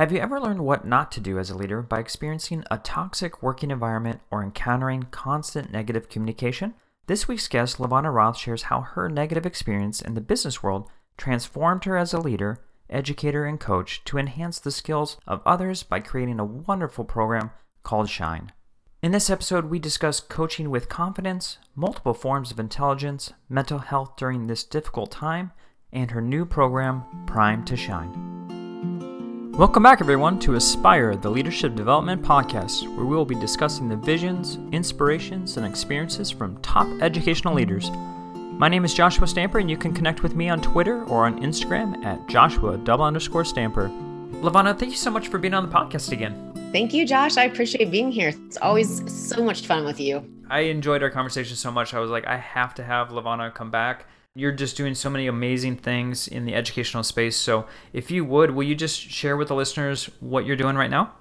Have you ever learned what not to do as a leader by experiencing a toxic working environment or encountering constant negative communication? This week's guest, LaVonna Roth, shares how her negative experience in the business world transformed her as a leader, educator, and coach to enhance the skills of others by creating a wonderful program called Shine. In this episode, we discuss coaching with confidence, multiple forms of intelligence, mental health during this difficult time, and her new program, Prime to Shine. Welcome back, everyone, to Aspire, the Leadership Development Podcast, where we will be discussing the visions, inspirations, and experiences from top educational leaders. My name is Joshua Stamper, and you can connect with me on Twitter or on Instagram at Joshua double underscore Stamper. LaVonna, thank you so much for being on the podcast again. Thank you, Josh. I appreciate being here. It's always so much fun with you. I enjoyed our conversation so much. I was like, I have to have LaVonna come back you're just doing so many amazing things in the educational space. So, if you would, will you just share with the listeners what you're doing right now?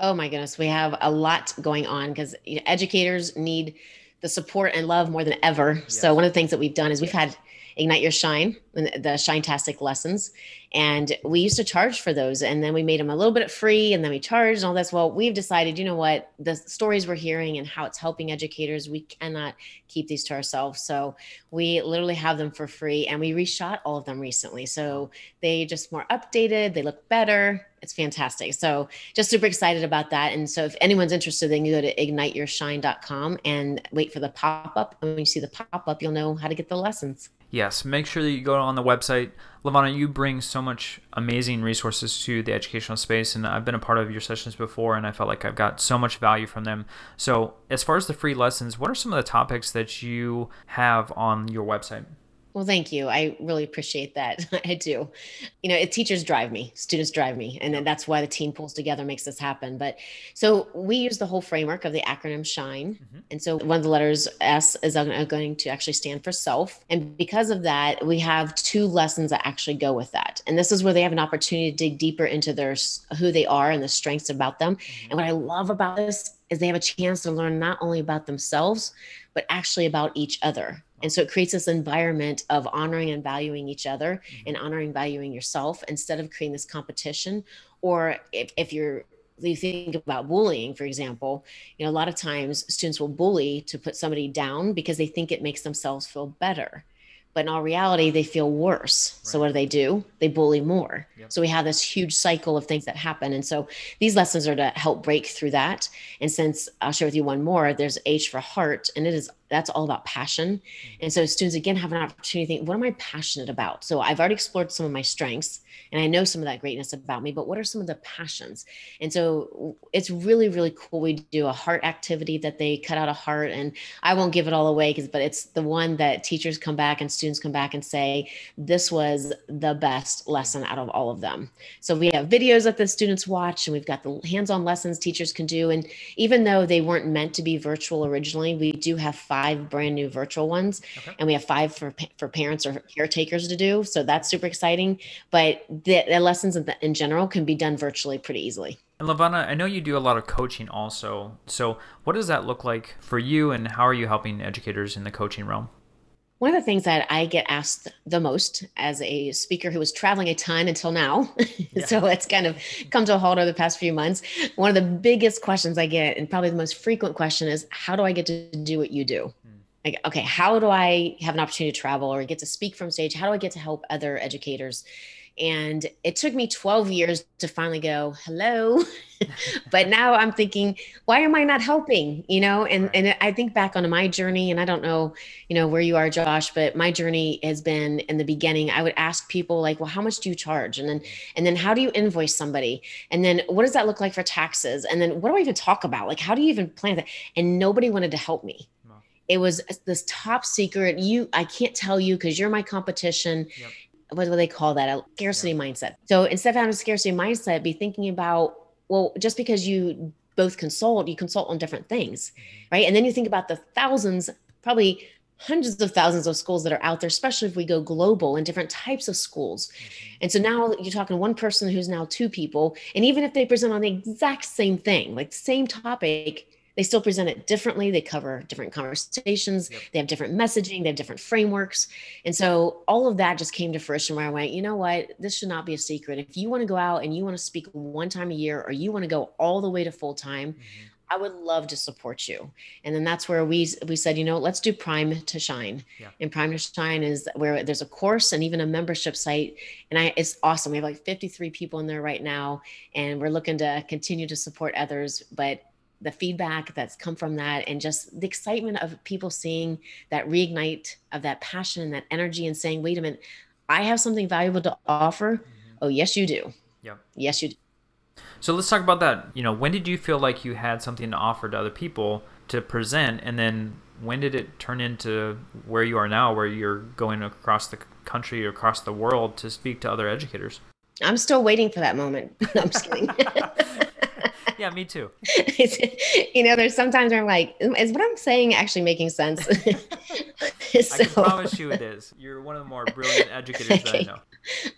Oh my goodness, we have a lot going on because you know, educators need the support and love more than ever. Yes. So, one of the things that we've done is we've had Ignite Your Shine, the Shine-tastic lessons. And we used to charge for those. And then we made them a little bit free and then we charged and all this. Well, we've decided, you know what, the stories we're hearing and how it's helping educators, we cannot keep these to ourselves. So we literally have them for free and we reshot all of them recently. So they just more updated, they look better. It's fantastic. So just super excited about that. And so if anyone's interested, then you go to igniteyourshine.com and wait for the pop up. And when you see the pop up, you'll know how to get the lessons yes, make sure that you go on the website. LaVonna, you bring so much amazing resources to the educational space, and I've been a part of your sessions before, and I felt like I've got so much value from them. So, as far as the free lessons, what are some of the topics that you have on your website? Well, thank you. I really appreciate that. I do. You know, it, teachers drive me, students drive me, and that's why the team pulls together makes this happen. But so we use the whole framework of the acronym SHINE. Mm-hmm. And so one of the letters S is going to actually stand for self. And because of that, we have two lessons that actually go with that. And this is where they have an opportunity to dig deeper into their who they are and the strengths about them. Mm-hmm. And what I love about this is they have a chance to learn not only about themselves, but actually about each other and so it creates this environment of honoring and valuing each other mm-hmm. and honoring valuing yourself instead of creating this competition. Or if, if you're you think about bullying for example you know a lot of times students will bully to put somebody down because they think it makes themselves feel better. But in all reality they feel worse. Right. so what do they do? They bully more. Yep. so we have this huge cycle of things that happen. And so these lessons are to help break through that. And since i'll share with you one more there's h for heart and it is that's all about passion. Mm-hmm. And so students again have an opportunity to think, what am I passionate about? So I've already explored some of my strengths and I know some of that greatness about me, but what are some of the passions? And so it's really, really cool. We do a heart activity that they cut out a heart and I won't give it all away because, but it's the one that teachers come back and students come back and say, this was the best lesson out of all of them. So we have videos that the students watch and we've got the hands-on lessons teachers can do. And even though they weren't meant to be virtual originally, we do have five five brand new virtual ones, okay. and we have five for for parents or caretakers to do. So that's super exciting. But the, the lessons in, the, in general can be done virtually pretty easily. And LaVonna, I know you do a lot of coaching also. So what does that look like for you, and how are you helping educators in the coaching realm? One of the things that I get asked the most as a speaker who was traveling a ton until now, yeah. so it's kind of come to a halt over the past few months. One of the biggest questions I get, and probably the most frequent question, is how do I get to do what you do? Hmm. Like, okay, how do I have an opportunity to travel or get to speak from stage? How do I get to help other educators? And it took me 12 years to finally go, hello. but now I'm thinking, why am I not helping? You know, and, right. and I think back on my journey, and I don't know, you know, where you are, Josh, but my journey has been in the beginning, I would ask people like, well, how much do you charge? And then, and then how do you invoice somebody? And then what does that look like for taxes? And then what do I even talk about? Like, how do you even plan that? And nobody wanted to help me it was uh, this top secret you i can't tell you because you're my competition yep what do they call that? A scarcity mindset. So instead of having a scarcity mindset, be thinking about, well, just because you both consult, you consult on different things, mm-hmm. right? And then you think about the thousands, probably hundreds of thousands of schools that are out there, especially if we go global and different types of schools. Mm-hmm. And so now you're talking to one person who's now two people. And even if they present on the exact same thing, like same topic, they still present it differently. They cover different conversations. Yep. They have different messaging. They have different frameworks. And so all of that just came to fruition where I went, you know what? This should not be a secret. If you want to go out and you want to speak one time a year or you want to go all the way to full time, mm-hmm. I would love to support you. And then that's where we we said, you know, let's do Prime to Shine. Yeah. And Prime to Shine is where there's a course and even a membership site. And I it's awesome. We have like 53 people in there right now. And we're looking to continue to support others. But the feedback that's come from that and just the excitement of people seeing that reignite of that passion and that energy and saying wait a minute i have something valuable to offer. Mm-hmm. oh yes you do. Yeah yes you do. So let's talk about that. You know when did you feel like you had something to offer to other people to present? And then when did it turn into where you are now where you're going across the country across the world to speak to other educators? I'm still waiting for that moment. I'm just kidding yeah, me too. you know, there's sometimes where I'm like, is what I'm saying actually making sense? so, I can promise you it is. You're one of the more brilliant educators okay. that I know.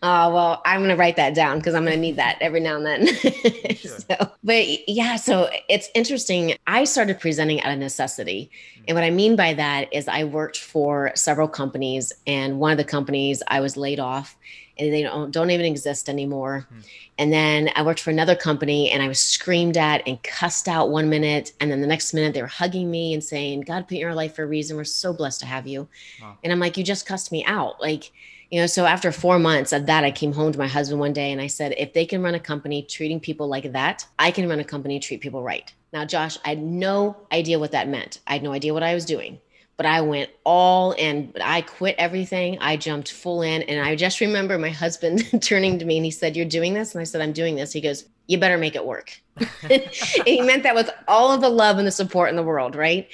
Oh, well, I'm going to write that down because I'm going to need that every now and then. so, but yeah, so it's interesting. I started presenting out of necessity. And what I mean by that is I worked for several companies, and one of the companies I was laid off and they don't, don't even exist anymore. Hmm. And then I worked for another company and I was screamed at and cussed out one minute. And then the next minute they were hugging me and saying, God put you in your life for a reason. We're so blessed to have you. Wow. And I'm like, you just cussed me out. Like, you know, so after four months of that, I came home to my husband one day and I said, if they can run a company treating people like that, I can run a company treat people right. Now, Josh, I had no idea what that meant. I had no idea what I was doing but I went all in. I quit everything. I jumped full in. And I just remember my husband turning to me and he said, You're doing this? And I said, I'm doing this. He goes, You better make it work. he meant that with all of the love and the support in the world, right?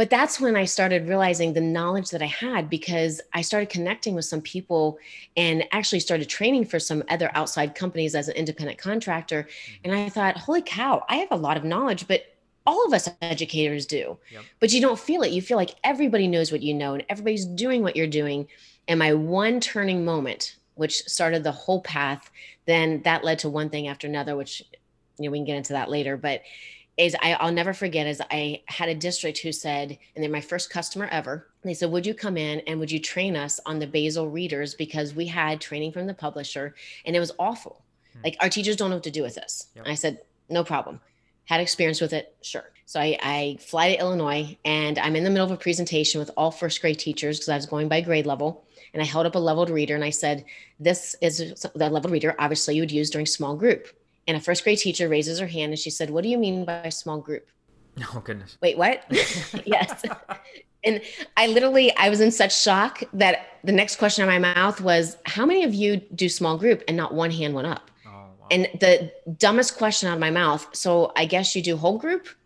But that's when I started realizing the knowledge that I had because I started connecting with some people and actually started training for some other outside companies as an independent contractor. Mm-hmm. And I thought, holy cow, I have a lot of knowledge, but all of us educators do yep. but you don't feel it you feel like everybody knows what you know and everybody's doing what you're doing and my one turning moment which started the whole path then that led to one thing after another which you know we can get into that later but is I, i'll never forget is i had a district who said and they're my first customer ever they said would you come in and would you train us on the basal readers because we had training from the publisher and it was awful hmm. like our teachers don't know what to do with this yep. i said no problem had experience with it, sure. So I, I, fly to Illinois and I'm in the middle of a presentation with all first grade teachers because I was going by grade level. And I held up a leveled reader and I said, This is the leveled reader, obviously, you would use during small group. And a first grade teacher raises her hand and she said, What do you mean by small group? Oh, goodness. Wait, what? yes. And I literally, I was in such shock that the next question in my mouth was, How many of you do small group? And not one hand went up. Oh, wow. And the dumbest question out of my mouth. So I guess you do whole group?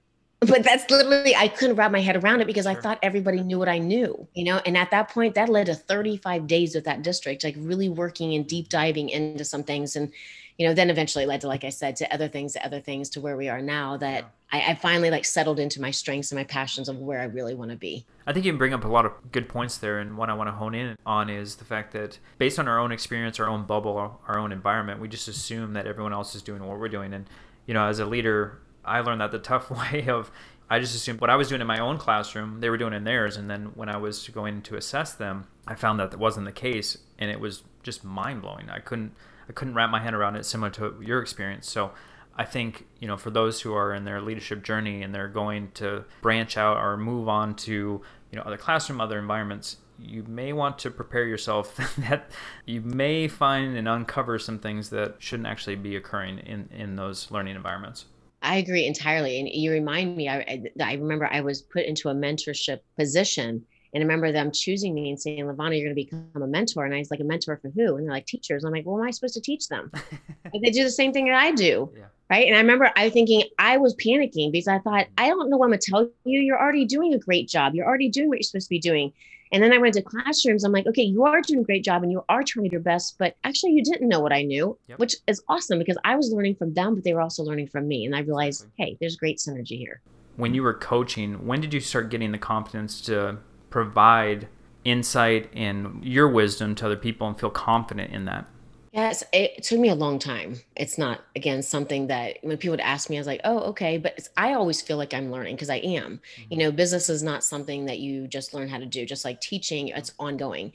But that's literally, I couldn't wrap my head around it because sure. I thought everybody knew what I knew, you know? And at that point, that led to 35 days with that district, like really working and deep diving into some things. And, you know, then eventually led to, like I said, to other things, to other things, to where we are now that yeah. I, I, finally like settled into my strengths and my passions of where I really want to be. I think you bring up a lot of good points there. And what I want to hone in on is the fact that based on our own experience, our own bubble, our own environment, we just assume that everyone else is doing what we're doing. And, you know, as a leader, I learned that the tough way of I just assumed what I was doing in my own classroom, they were doing in theirs. And then when I was going to assess them, I found that that wasn't the case. And it was just mind blowing. I couldn't I couldn't wrap my head around it, similar to your experience. So I think you know for those who are in their leadership journey and they're going to branch out or move on to you know other classroom, other environments, you may want to prepare yourself that you may find and uncover some things that shouldn't actually be occurring in in those learning environments. I agree entirely, and you remind me. I, I remember I was put into a mentorship position and I remember them choosing me and saying, LaVonna, you're going to become a mentor. And I was like, a mentor for who? And they're like, teachers. I'm like, well, am I supposed to teach them? like, they do the same thing that I do. Yeah. Right. And I remember I thinking I was panicking because I thought, mm-hmm. I don't know what I'm going to tell you. You're already doing a great job. You're already doing what you're supposed to be doing. And then I went to classrooms. I'm like, okay, you are doing a great job and you are trying your best, but actually you didn't know what I knew, yep. which is awesome because I was learning from them, but they were also learning from me. And I realized, exactly. hey, there's great synergy here. When you were coaching, when did you start getting the confidence to provide insight and your wisdom to other people and feel confident in that? Yes, it took me a long time. It's not again something that when people would ask me, I was like, "Oh, okay," but I always feel like I'm learning because I am. Mm-hmm. You know, business is not something that you just learn how to do. Just like teaching, it's ongoing.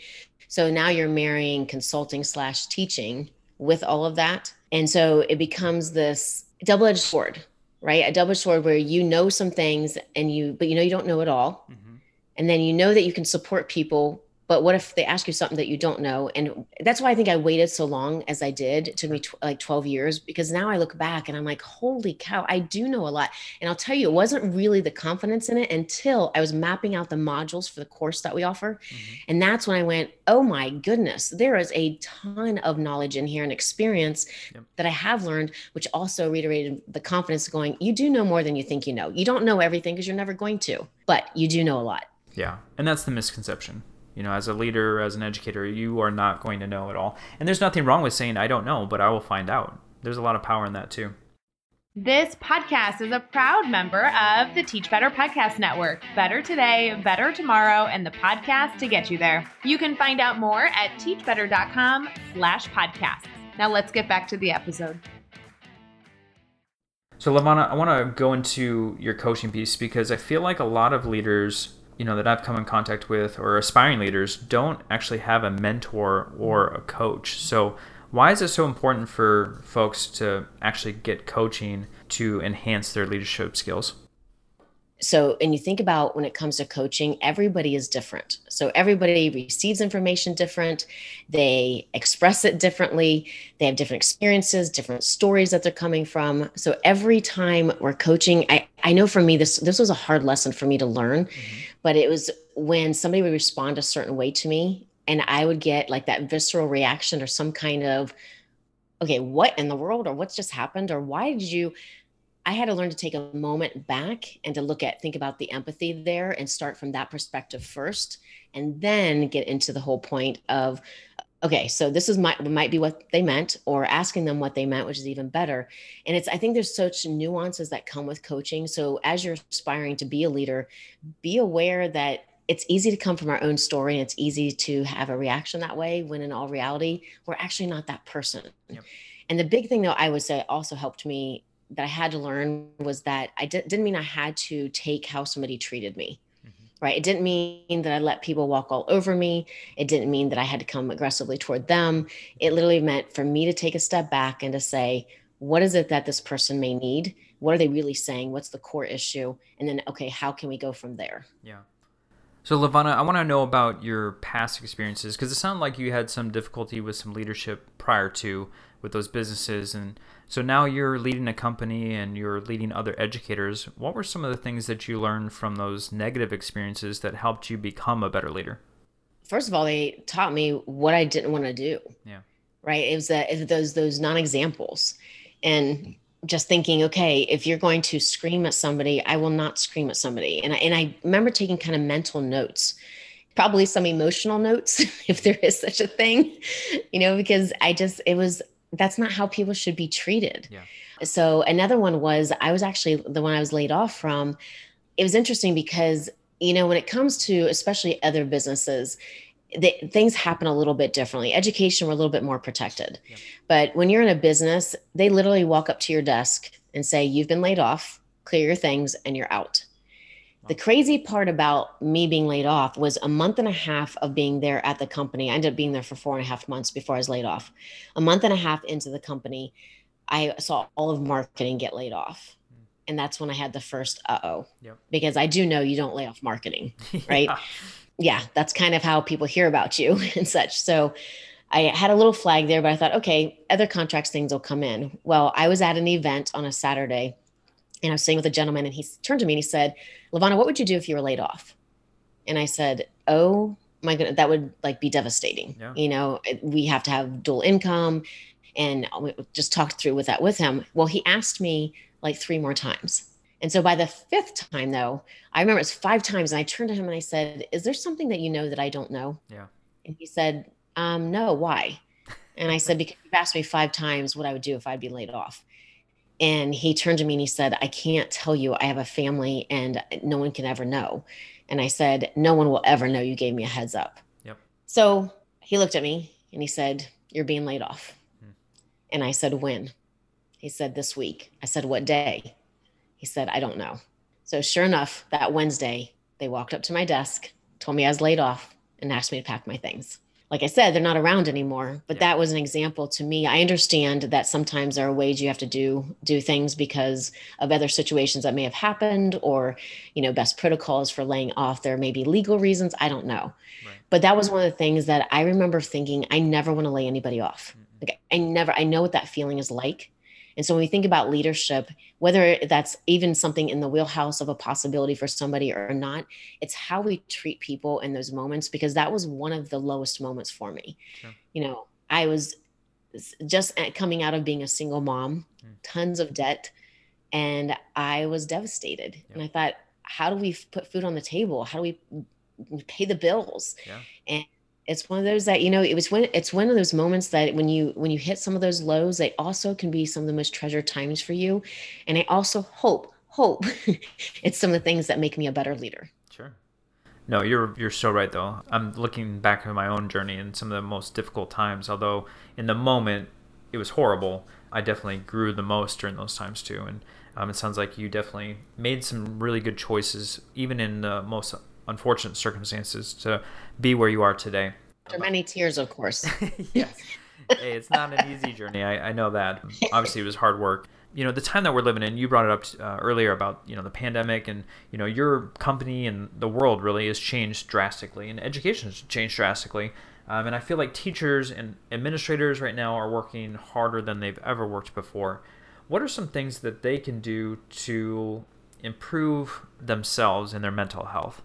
So now you're marrying consulting slash teaching with all of that, and so it becomes this double-edged sword, right? A double-edged sword where you know some things and you, but you know you don't know it all, mm-hmm. And then you know that you can support people but what if they ask you something that you don't know? And that's why i think i waited so long as i did. It took me tw- like 12 years because now i look back and i'm like holy cow i do know a lot. And i'll tell you it wasn't really the confidence in it until i was mapping out the modules for the course that we offer. Mm-hmm. and that's when i went oh my goodness there is a ton of knowledge in here and experience yep. that i have learned which also reiterated the confidence going you do know more than you think you know. You don't know everything because you're never going to but you do know a lot yeah and that's the misconception you know, as a leader, as an educator, you are not going to know it all. And there's nothing wrong with saying, I don't know, but I will find out. There's a lot of power in that too. This podcast is a proud member of the Teach Better Podcast Network. Better today, better tomorrow, and the podcast to get you there. You can find out more at teachbetter.com slash podcasts. Now let's get back to the episode. So, LaVonna, I want to go into your coaching piece because I feel like a lot of leaders you know that I've come in contact with or aspiring leaders don't actually have a mentor or a coach. So why is it so important for folks to actually get coaching to enhance their leadership skills? So and you think about when it comes to coaching everybody is different. So everybody receives information different. They express it differently. They have different experiences different stories that they're coming from. So every time we're coaching i i know for me this this was a hard lesson for me to learn mm-hmm. but it was when somebody would respond a certain way to me and i would get like that visceral reaction or some kind of okay what in the world or what's just happened or why did you I had to learn to take a moment back and to look at, think about the empathy there and start from that perspective first, and then get into the whole point of, okay, so this is might might be what they meant, or asking them what they meant, which is even better. And it's I think there's such nuances that come with coaching. So as you're aspiring to be a leader, be aware that it's easy to come from our own story and it's easy to have a reaction that way when in all reality we're actually not that person yep. and the big thing though i would say also helped me that I had to learn was that I d- didn't mean I had to take how somebody treated me. Mm-hmm. Right. It didn't mean that I let people walk all over me. It didn't mean that I had to come aggressively toward them. It literally meant for me to take a step back and to say, what is it that this person may need? What are they really saying? What's the core issue? And then, okay, how can we go from there? Yeah. So, LaVonna, I want to know about your past experiences because it sounded like you had some difficulty with some leadership prior to with those businesses. And so now you're leading a company and you're leading other educators. What were some of the things that you learned from those negative experiences that helped you become a better leader? First of all, they taught me what I didn't want to do. Yeah. Right. It was that it was those those non examples, and just thinking, okay, if you're going to scream at somebody, I will not scream at somebody. And I, and I remember taking kind of mental notes probably some emotional notes if there is such a thing you know because i just it was that's not how people should be treated. Yeah. So another one was I was actually the one I was laid off from. It was interesting because you know when it comes to especially other businesses, the, things happen a little bit differently. Education we're a little bit more protected, yeah. but when you're in a business, they literally walk up to your desk and say you've been laid off, clear your things, and you're out. The crazy part about me being laid off was a month and a half of being there at the company. I ended up being there for four and a half months before I was laid off. A month and a half into the company, I saw all of marketing get laid off. And that's when I had the first uh oh. Yep. Because I do know you don't lay off marketing, right? yeah. yeah, that's kind of how people hear about you and such. So I had a little flag there, but I thought, okay, other contracts things will come in. Well, I was at an event on a Saturday and I was sitting with a gentleman and he turned to me and he said, LaVonna, what would you do if you were laid off? And I said, Oh my goodness, that would like be devastating. Yeah. You know, we have to have dual income and we just talked through with that with him. Well, he asked me like three more times. And so by the fifth time though, I remember it's five times and I turned to him and I said, is there something that you know that I don't know? Yeah. And he said, um, no, why? And I said, because you've asked me five times what I would do if I'd be laid off. And he turned to me and he said, I can't tell you. I have a family and no one can ever know. And I said, No one will ever know you gave me a heads up. Yep. So he looked at me and he said, You're being laid off. Hmm. And I said, When? He said, This week. I said, What day? He said, I don't know. So, sure enough, that Wednesday, they walked up to my desk, told me I was laid off, and asked me to pack my things like I said, they're not around anymore. But yeah. that was an example to me. I understand that sometimes there are ways you have to do do things because of other situations that may have happened, or you know, best protocols for laying off. There may be legal reasons. I don't know. Right. But that was one of the things that I remember thinking. I never want to lay anybody off. Mm-hmm. Like I never. I know what that feeling is like. And so when we think about leadership, whether that's even something in the wheelhouse of a possibility for somebody or not, it's how we treat people in those moments because that was one of the lowest moments for me. Sure. You know, I was just coming out of being a single mom, mm. tons of debt, and I was devastated. Yeah. And I thought, how do we put food on the table? How do we pay the bills? Yeah. And it's one of those that you know it was when it's one of those moments that when you when you hit some of those lows they also can be some of the most treasured times for you. And i also hope hope it's some of the things that make me a better leader. Sure. No you're you're so right though. I'm looking back at my own journey and some of the most difficult times although in the moment it was horrible. I definitely grew the most during those times too. And um, it sounds like you definitely made some really good choices even in the most unfortunate circumstances to be where you are today. After many tears, of course. yes. Hey, it's not an easy journey. I, I, know that. Obviously, it was hard work. You know, the time that we're living in, you brought it up uh, earlier about, you know, the pandemic and, you know, your company and the world really has changed drastically and education has changed drastically. Um, and I feel like teachers and administrators right now are working harder than they've ever worked before. What are some things that they can do to improve themselves and their mental health?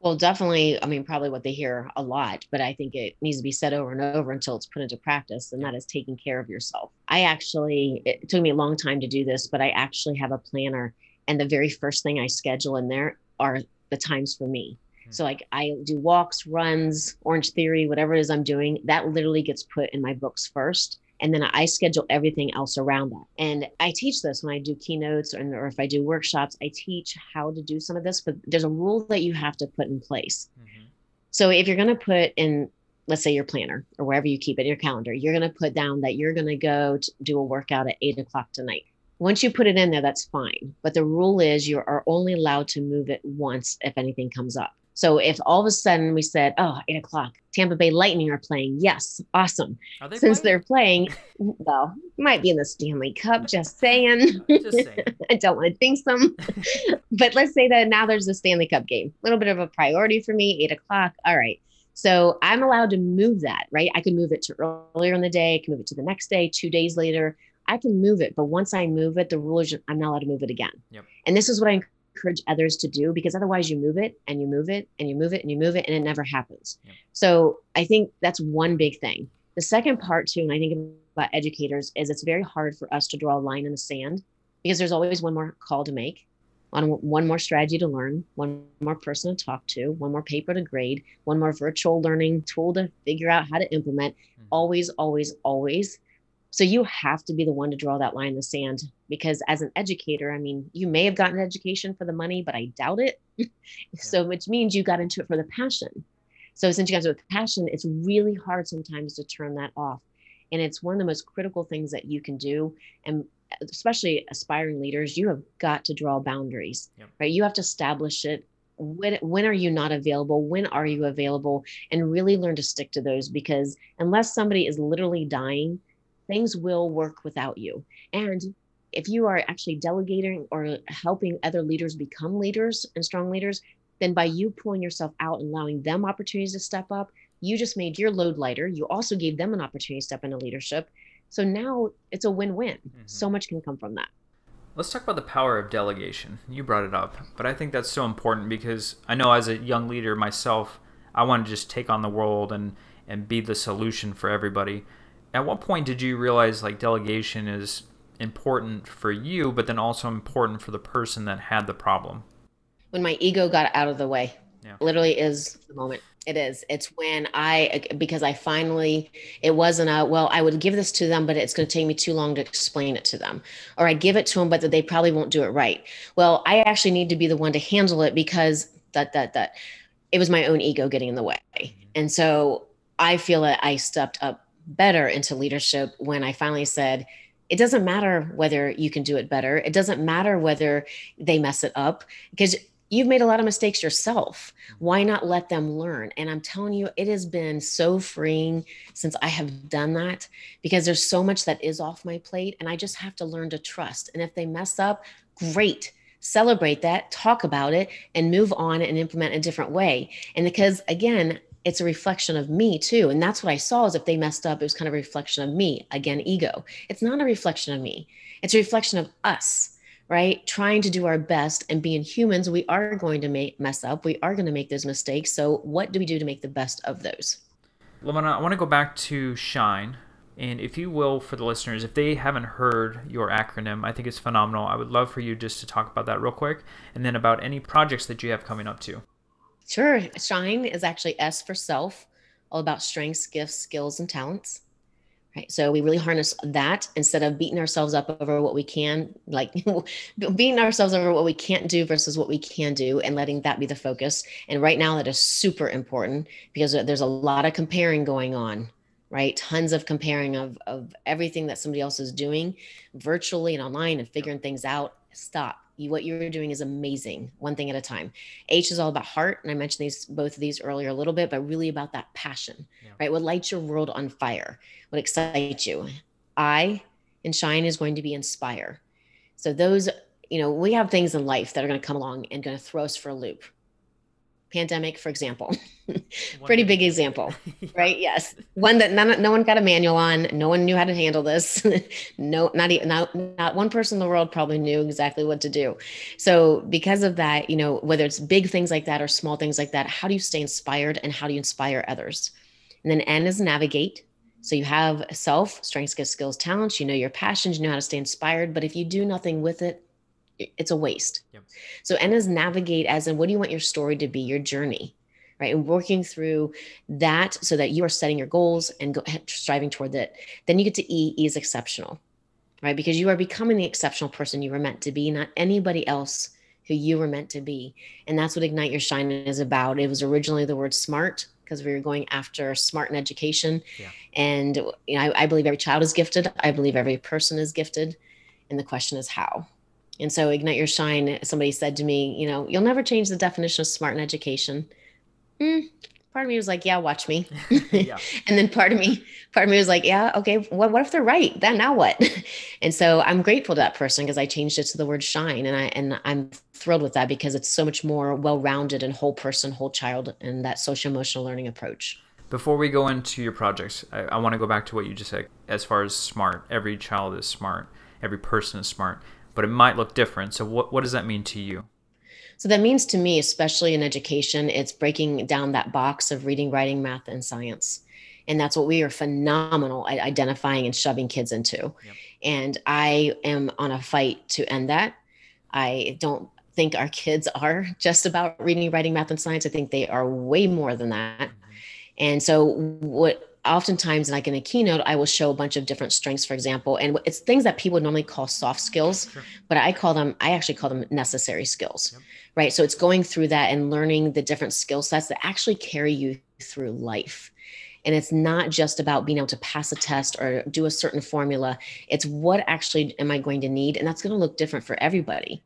Well, definitely. I mean, probably what they hear a lot, but I think it needs to be said over and over until it's put into practice, and that is taking care of yourself. I actually, it took me a long time to do this, but I actually have a planner, and the very first thing I schedule in there are the times for me. Hmm. So, like, I do walks, runs, Orange Theory, whatever it is I'm doing, that literally gets put in my books first and then I schedule everything else around that. And I teach this when I do keynotes or, or if I do workshops, I teach how to do some of this, but there's a rule that you have to put in place. Mm-hmm. So if you're going to put in, let's say your planner or wherever you keep it, in your calendar, you're going to put down that you're going to go to do a workout at eight o'clock tonight. Once you put it in there, that's fine. But the rule is you are only allowed to move it once if anything comes up. So if all of a sudden we said, oh, eight o'clock, Tampa Bay Lightning are playing. Yes, awesome. They Since playing? they're playing, well, might be in the Stanley Cup, just saying. just saying. I don't want to jinx them. but let's say that now there's a Stanley Cup game. A little bit of a priority for me, eight o'clock. All right. So I'm allowed to move that, right? I can move it to earlier in the day, I can move it to the next day, two days later. I can move it. But once I move it, the rule is I'm not allowed to move it again. Yep. And this is what I encourage others to do because otherwise you move it and you move it and you move it and you move it and it never happens. Yeah. So I think that's one big thing. The second part too, and I think about educators is it's very hard for us to draw a line in the sand because there's always one more call to make, on one more strategy to learn, one more person to talk to, one more paper to grade, one more virtual learning tool to figure out how to implement. Mm-hmm. Always, always, always so you have to be the one to draw that line in the sand because as an educator, I mean, you may have gotten education for the money, but I doubt it. yeah. So which means you got into it for the passion. So since you got into it with passion, it's really hard sometimes to turn that off. And it's one of the most critical things that you can do. And uh, especially aspiring leaders, you have got to draw boundaries, yep. right? You have to establish it when when are you not available when are you available and really learn to stick to those because unless somebody is literally dying things will work without you. And if you are actually delegating or helping other leaders become leaders and strong leaders, then by you pulling yourself out and allowing them opportunities to step up, you just made your load lighter. You also gave them an opportunity to step into leadership. So now it's a win win. Mm-hmm. So much can come from that. Let's talk about the power of delegation. You brought it up, but I think that's so important because I know as a young leader myself, I want to just take on the world and, and be the solution for everybody at what point did you realize like delegation is important for you, but then also important for the person that had the problem? When my ego got out of the way. Yeah. Literally is the moment. It is. It's when I, because I finally, it wasn't a, well, I would give this to them, but it's going to take me too long to explain it to them. Or I give it to them, but that they probably won't do it right. Well, I actually need to be the one to handle it because that, that, that it was my own ego getting in the way. Mm-hmm. And so I feel that I stepped up better into leadership when I finally said, it doesn't matter whether you can do it better. It doesn't matter whether they mess it up because you've made a lot of mistakes yourself. Why not let them learn? And I'm telling you, it has been so freeing since I have done that because there's so much that is off my plate and I just have to learn to trust. And if they mess up, great. Celebrate that, talk about it, and move on and implement a different way. And because again, it's a reflection of me too. And that's what I saw is if they messed up, it was kind of a reflection of me. Again, ego. It's not a reflection of me, it's a reflection of us, right? Trying to do our best and being humans, we are going to make mess up. We are going to make those mistakes. So what do we do to make the best of those? LaVonna, I want to go back to Shine. And if you will, for the listeners, if they haven't heard your acronym, I think it's phenomenal. I would love for you just to talk about that real quick and then about any projects that you have coming up too. Sure. Shine is actually S for self, all about strengths, gifts, skills, and talents. Right. So we really harness that instead of beating ourselves up over what we can, like beating ourselves over what we can't do versus what we can do and letting that be the focus. And right now, that is super important because there's a lot of comparing going on, right? Tons of comparing of, of everything that somebody else is doing virtually and online and figuring things out. Stop you, what you're doing is amazing one thing at a time. H is all about heart and i mentioned these both of these earlier a little bit but really about that passion yeah. right? What lights your world on fire what excites you. I and shine is going to be inspire. So those you know we have things in life that are going to come along and going to throw us for a loop pandemic for example. Pretty big example right? Yes. One that none, no one got a manual on. No one knew how to handle this. No not even not, not one person in the world probably knew exactly what to do. So because of that you know whether it's big things like that or small things like that how do you stay inspired and how do you inspire others? And then n is navigate. So you have self strengths gifts skills talents. You know your passions. You know how to stay inspired. But if you do nothing with it it's a waste. Yep. So N is navigate as in what do you want your story to be, your journey, right? And working through that so that you are setting your goals and go, striving toward that. Then you get to E, E is exceptional, right? Because you are becoming the exceptional person you were meant to be, not anybody else who you were meant to be. And that's what Ignite Your Shine is about. It was originally the word smart because we were going after smart in education. Yeah. And you know, I, I believe every child is gifted. I believe every person is gifted. And the question is how. And so, Ignite Your Shine, somebody said to me, you know, you'll never change the definition of smart in education. Mm, part of me was like, yeah, watch me. yeah. and then part of me, part of me was like, yeah, okay, what, what if they're right? Then now what? and so I'm grateful to that person because I changed it to the word shine. And I, and I'm thrilled with that because it's so much more well-rounded and whole person, whole child, and that social emotional learning approach. Before we go into your projects, I, I want to go back to what you just said as far as smart. Every child is smart. Every person is smart but it might look different. So what, what does that mean to you? So that means to me, especially in education, it's breaking down that box of reading, writing, math, and science. And that's what we are phenomenal at identifying and shoving kids into. Yep. And I am on a fight to end that. I don't think our kids are just about reading, writing, math, and science. I think they are way more than that. Mm-hmm. And so, what oftentimes like in a keynote i will show a bunch of different strengths for example and it's things that people normally call soft skills sure. but i call them i actually call them necessary skills yep. right? So it's going through that and learning the different skill sets that actually carry you through life. And it's not just about being able to pass a test or do a certain formula. It's what actually am i going to need? And that's going to look different for everybody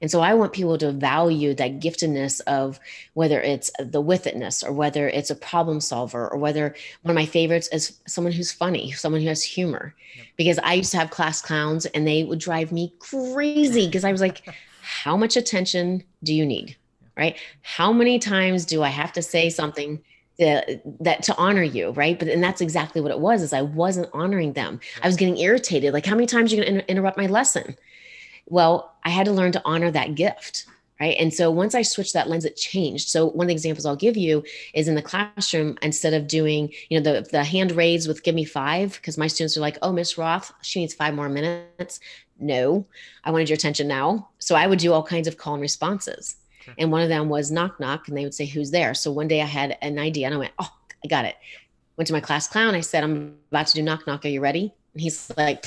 and so I want people to value that giftedness of whether it's the with itness or whether it's a problem solver or whether one of my favorites is someone who's funny, someone who has humor. Yep. Because I used to have class clowns and they would drive me crazy because I was like, how much attention do you need? Right? How many times do I have to say something that, that to honor you, right? But and that's exactly what it was. Is I wasn't honoring them. I was getting irritated. Like, how many times are you going to interrupt my lesson? Well, I had to learn to honor that gift. Right. And so once I switched that lens, it changed. So one of the examples I'll give you is in the classroom, instead of doing, you know, the, the hand raise with give me five, because my students are like, oh, Miss Roth, she needs five more minutes. No, I wanted your attention now. So I would do all kinds of call and responses. Sure. And one of them was knock, knock, and they would say, who's there? So one day I had an idea and I went, oh, I got it. Went to my class clown. I said, I'm about to do knock, knock. Are you ready? And he's like,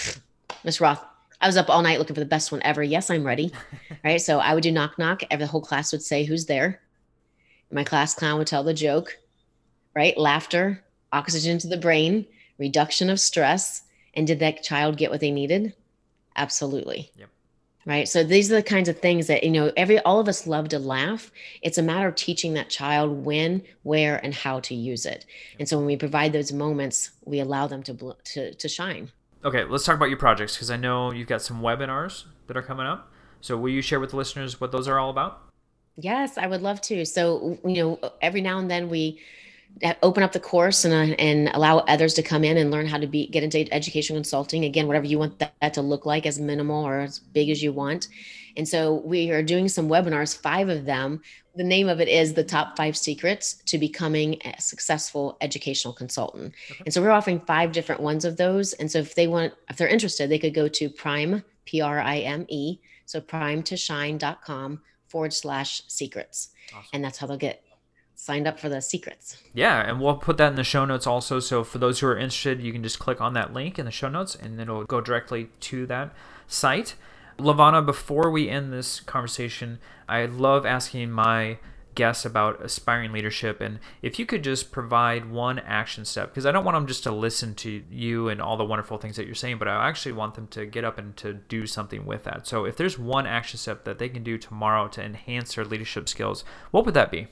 Miss Roth, I was up all night looking for the best one ever. Yes, I'm ready. right. So I would do knock knock. Every the whole class would say, Who's there? My class clown would tell the joke, right? Laughter, oxygen to the brain, reduction of stress, and did that child get what they needed? Absolutely. Yep. Right. So these are the kinds of things that, you know, every, all of us love to laugh. It's a matter of teaching that child when, where, and how to use it. And so when we provide those moments, we allow them to, to, to shine. Okay. Let's talk about your projects because I know you've got some webinars that are coming up. So will you share with the listeners what those are all about? Yes, I would love to. So, you know, every now and then we open up the course and, uh, and allow others to come in and learn how to be get into education consulting again whatever you want that, that, to look like as minimal or as big as you want and so we are doing some webinars five of them the name of it is the top five secrets to becoming a successful educational consultant okay. and so we're offering five different ones of those and so if they want if they're interested they could go to prime p-r-i-m-e so prime to shine.com forward slash secrets awesome. and that's how they'll get signed up for the secrets. Yeah, and we'll put that in the show notes also. So for those who are interested, you can just click on that link in the show notes and it'll go directly to that site. LaVonna, before we end this conversation, I love asking my guests about aspiring leadership and if you could just provide one action step because I don't want them just to listen to you and all the wonderful things that you're saying but I actually want them to get up and to do something with that. So if there's one action step that they can do tomorrow to enhance their leadership skills, what would that be?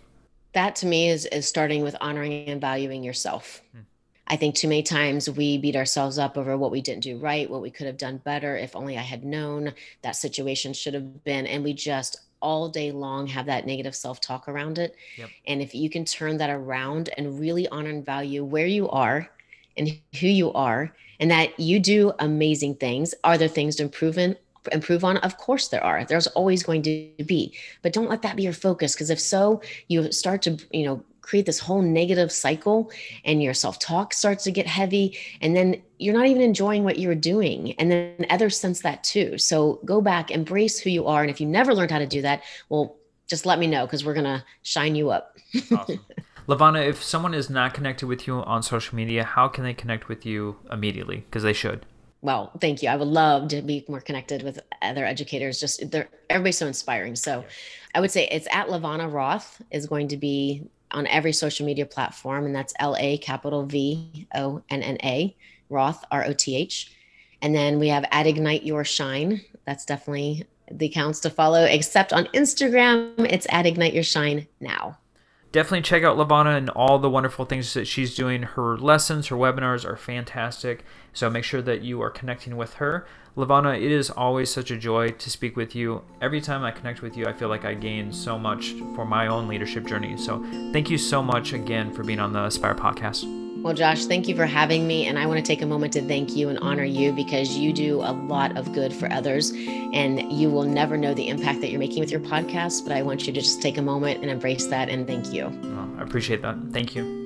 that to me is is starting with honoring and valuing yourself. Hmm. I think too many times we beat ourselves up over what we didn't do right, what we could have done better. If only I had known that situation should have been. And we just all day long have that negative self talk around it. Yep. And if you can turn that around and really honor and value where you are and who you are, and that you do amazing things, are there things to improve in? improve on? Of course there are. There's always going to be. But don't let that be your focus because if so, you start to, you know, create this whole negative cycle and your self-talk starts to get heavy and then you're not even enjoying what you're doing and then others sense that too. So go back, embrace who you are and if you never learned how to do that, well, just let me know because we're going to shine you up. awesome. LaVonna, if someone is not connected with you on social media, how can they connect with you immediately? Because they should well, thank you. I would love to be more connected with other educators. Just they're everybody's so inspiring. So I would say it's at LaVonna Roth is going to be on every social media platform, and that's L A capital V O N N A Roth R O T H. And then we have at Ignite Your Shine. That's definitely the accounts to follow, except on Instagram, it's at Ignite Your Shine now definitely check out LaVonna and all the wonderful things that she's doing. Her lessons, her webinars are fantastic. So make sure that you are connecting with her. LaVonna, it is always such a joy to speak with you. Every time I connect with you, I feel like I gain so much for my own leadership journey. So thank you so much again for being on the Aspire podcast. Well, Josh, thank you for having me. And I want to take a moment to thank you and honor you because you do a lot of good for others. And you will never know the impact that you're making with your podcast. But I want you to just take a moment and embrace that and thank you. Oh, I appreciate that. Thank you.